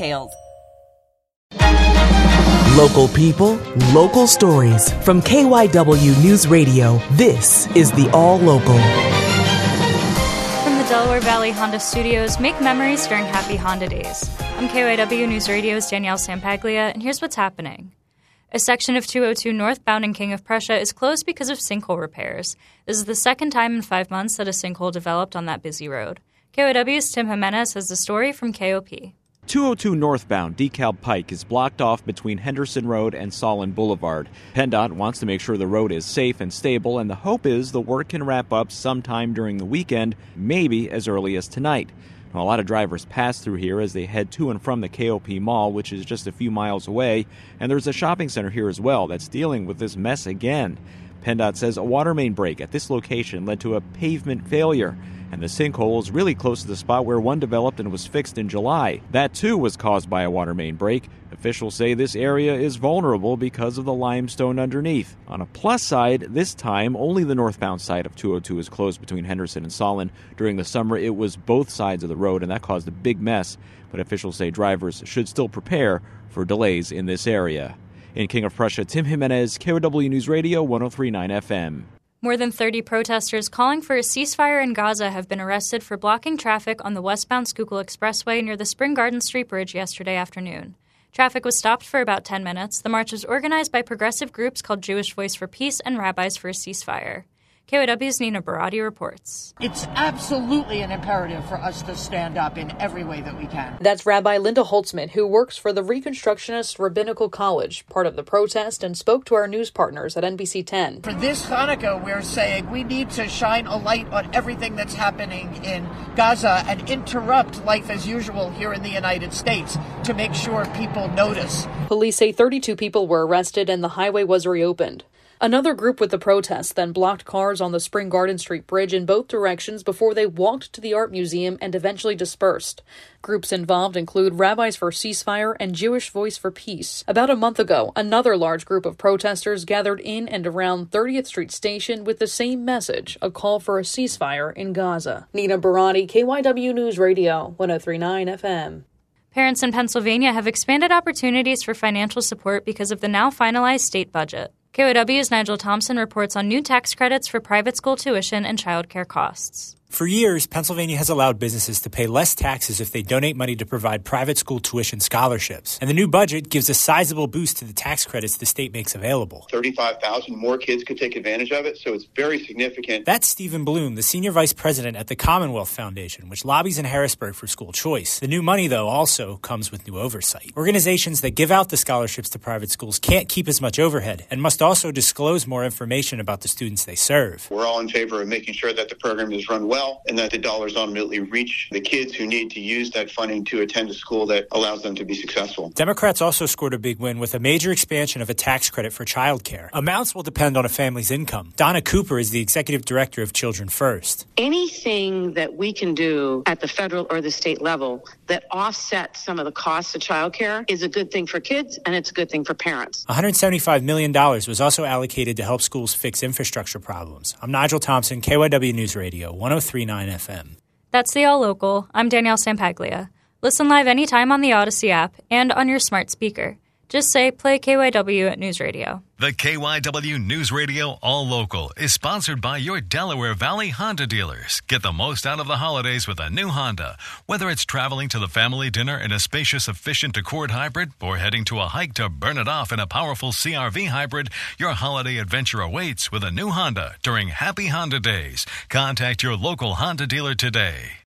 details. Local people, local stories. From KYW News Radio, this is the All Local. From the Delaware Valley Honda Studios, make memories during happy Honda days. I'm KYW News Radio's Danielle Sampaglia, and here's what's happening. A section of 202 northbound in King of Prussia is closed because of sinkhole repairs. This is the second time in five months that a sinkhole developed on that busy road. KYW's Tim Jimenez has the story from KOP. 202 northbound DeKalb Pike is blocked off between Henderson Road and Saulin Boulevard. PennDOT wants to make sure the road is safe and stable, and the hope is the work can wrap up sometime during the weekend, maybe as early as tonight. A lot of drivers pass through here as they head to and from the KOP Mall, which is just a few miles away, and there's a shopping center here as well that's dealing with this mess again. PennDOT says a water main break at this location led to a pavement failure and the sinkhole is really close to the spot where one developed and was fixed in July. That too was caused by a water main break. Officials say this area is vulnerable because of the limestone underneath. On a plus side, this time only the northbound side of 202 is closed between Henderson and Saulin. During the summer, it was both sides of the road, and that caused a big mess. But officials say drivers should still prepare for delays in this area. In King of Prussia, Tim Jimenez, KYW News Radio, 1039 FM. More than 30 protesters calling for a ceasefire in Gaza have been arrested for blocking traffic on the westbound Schuylkill Expressway near the Spring Garden Street Bridge yesterday afternoon. Traffic was stopped for about 10 minutes. The march was organized by progressive groups called Jewish Voice for Peace and Rabbis for a Ceasefire. KYW's Nina Barati reports. It's absolutely an imperative for us to stand up in every way that we can. That's Rabbi Linda Holtzman, who works for the Reconstructionist Rabbinical College, part of the protest, and spoke to our news partners at NBC 10. For this Hanukkah, we're saying we need to shine a light on everything that's happening in Gaza and interrupt life as usual here in the United States to make sure people notice. Police say 32 people were arrested and the highway was reopened. Another group with the protest then blocked cars on the Spring Garden Street Bridge in both directions before they walked to the art museum and eventually dispersed. Groups involved include Rabbis for Ceasefire and Jewish Voice for Peace. About a month ago, another large group of protesters gathered in and around 30th Street Station with the same message a call for a ceasefire in Gaza. Nina Barati, KYW News Radio, 1039 FM. Parents in Pennsylvania have expanded opportunities for financial support because of the now finalized state budget. KYW's Nigel Thompson reports on new tax credits for private school tuition and childcare costs. For years, Pennsylvania has allowed businesses to pay less taxes if they donate money to provide private school tuition scholarships. And the new budget gives a sizable boost to the tax credits the state makes available. 35,000 more kids could take advantage of it, so it's very significant. That's Stephen Bloom, the senior vice president at the Commonwealth Foundation, which lobbies in Harrisburg for school choice. The new money, though, also comes with new oversight. Organizations that give out the scholarships to private schools can't keep as much overhead and must also disclose more information about the students they serve. We're all in favor of making sure that the program is run well well and that the dollars ultimately reach the kids who need to use that funding to attend a school that allows them to be successful. Democrats also scored a big win with a major expansion of a tax credit for childcare. Amounts will depend on a family's income. Donna Cooper is the executive director of Children First. Anything that we can do at the federal or the state level that offsets some of the costs of childcare is a good thing for kids and it's a good thing for parents. $175 million was also allocated to help schools fix infrastructure problems. I'm Nigel Thompson, KYW News Radio, 103. 1039 FM. That's the All Local. I'm Danielle Sampaglia. Listen live anytime on the Audacy app and on your smart speaker. Just say play KYW at News Radio. The KYW News Radio All Local is sponsored by your Delaware Valley Honda dealers. Get the most out of the holidays with a new Honda. Whether it's traveling to the family dinner in a spacious, efficient Accord hybrid or heading to a hike to burn it off in a powerful CRV hybrid, your holiday adventure awaits with a new Honda during Happy Honda Days. Contact your local Honda dealer today.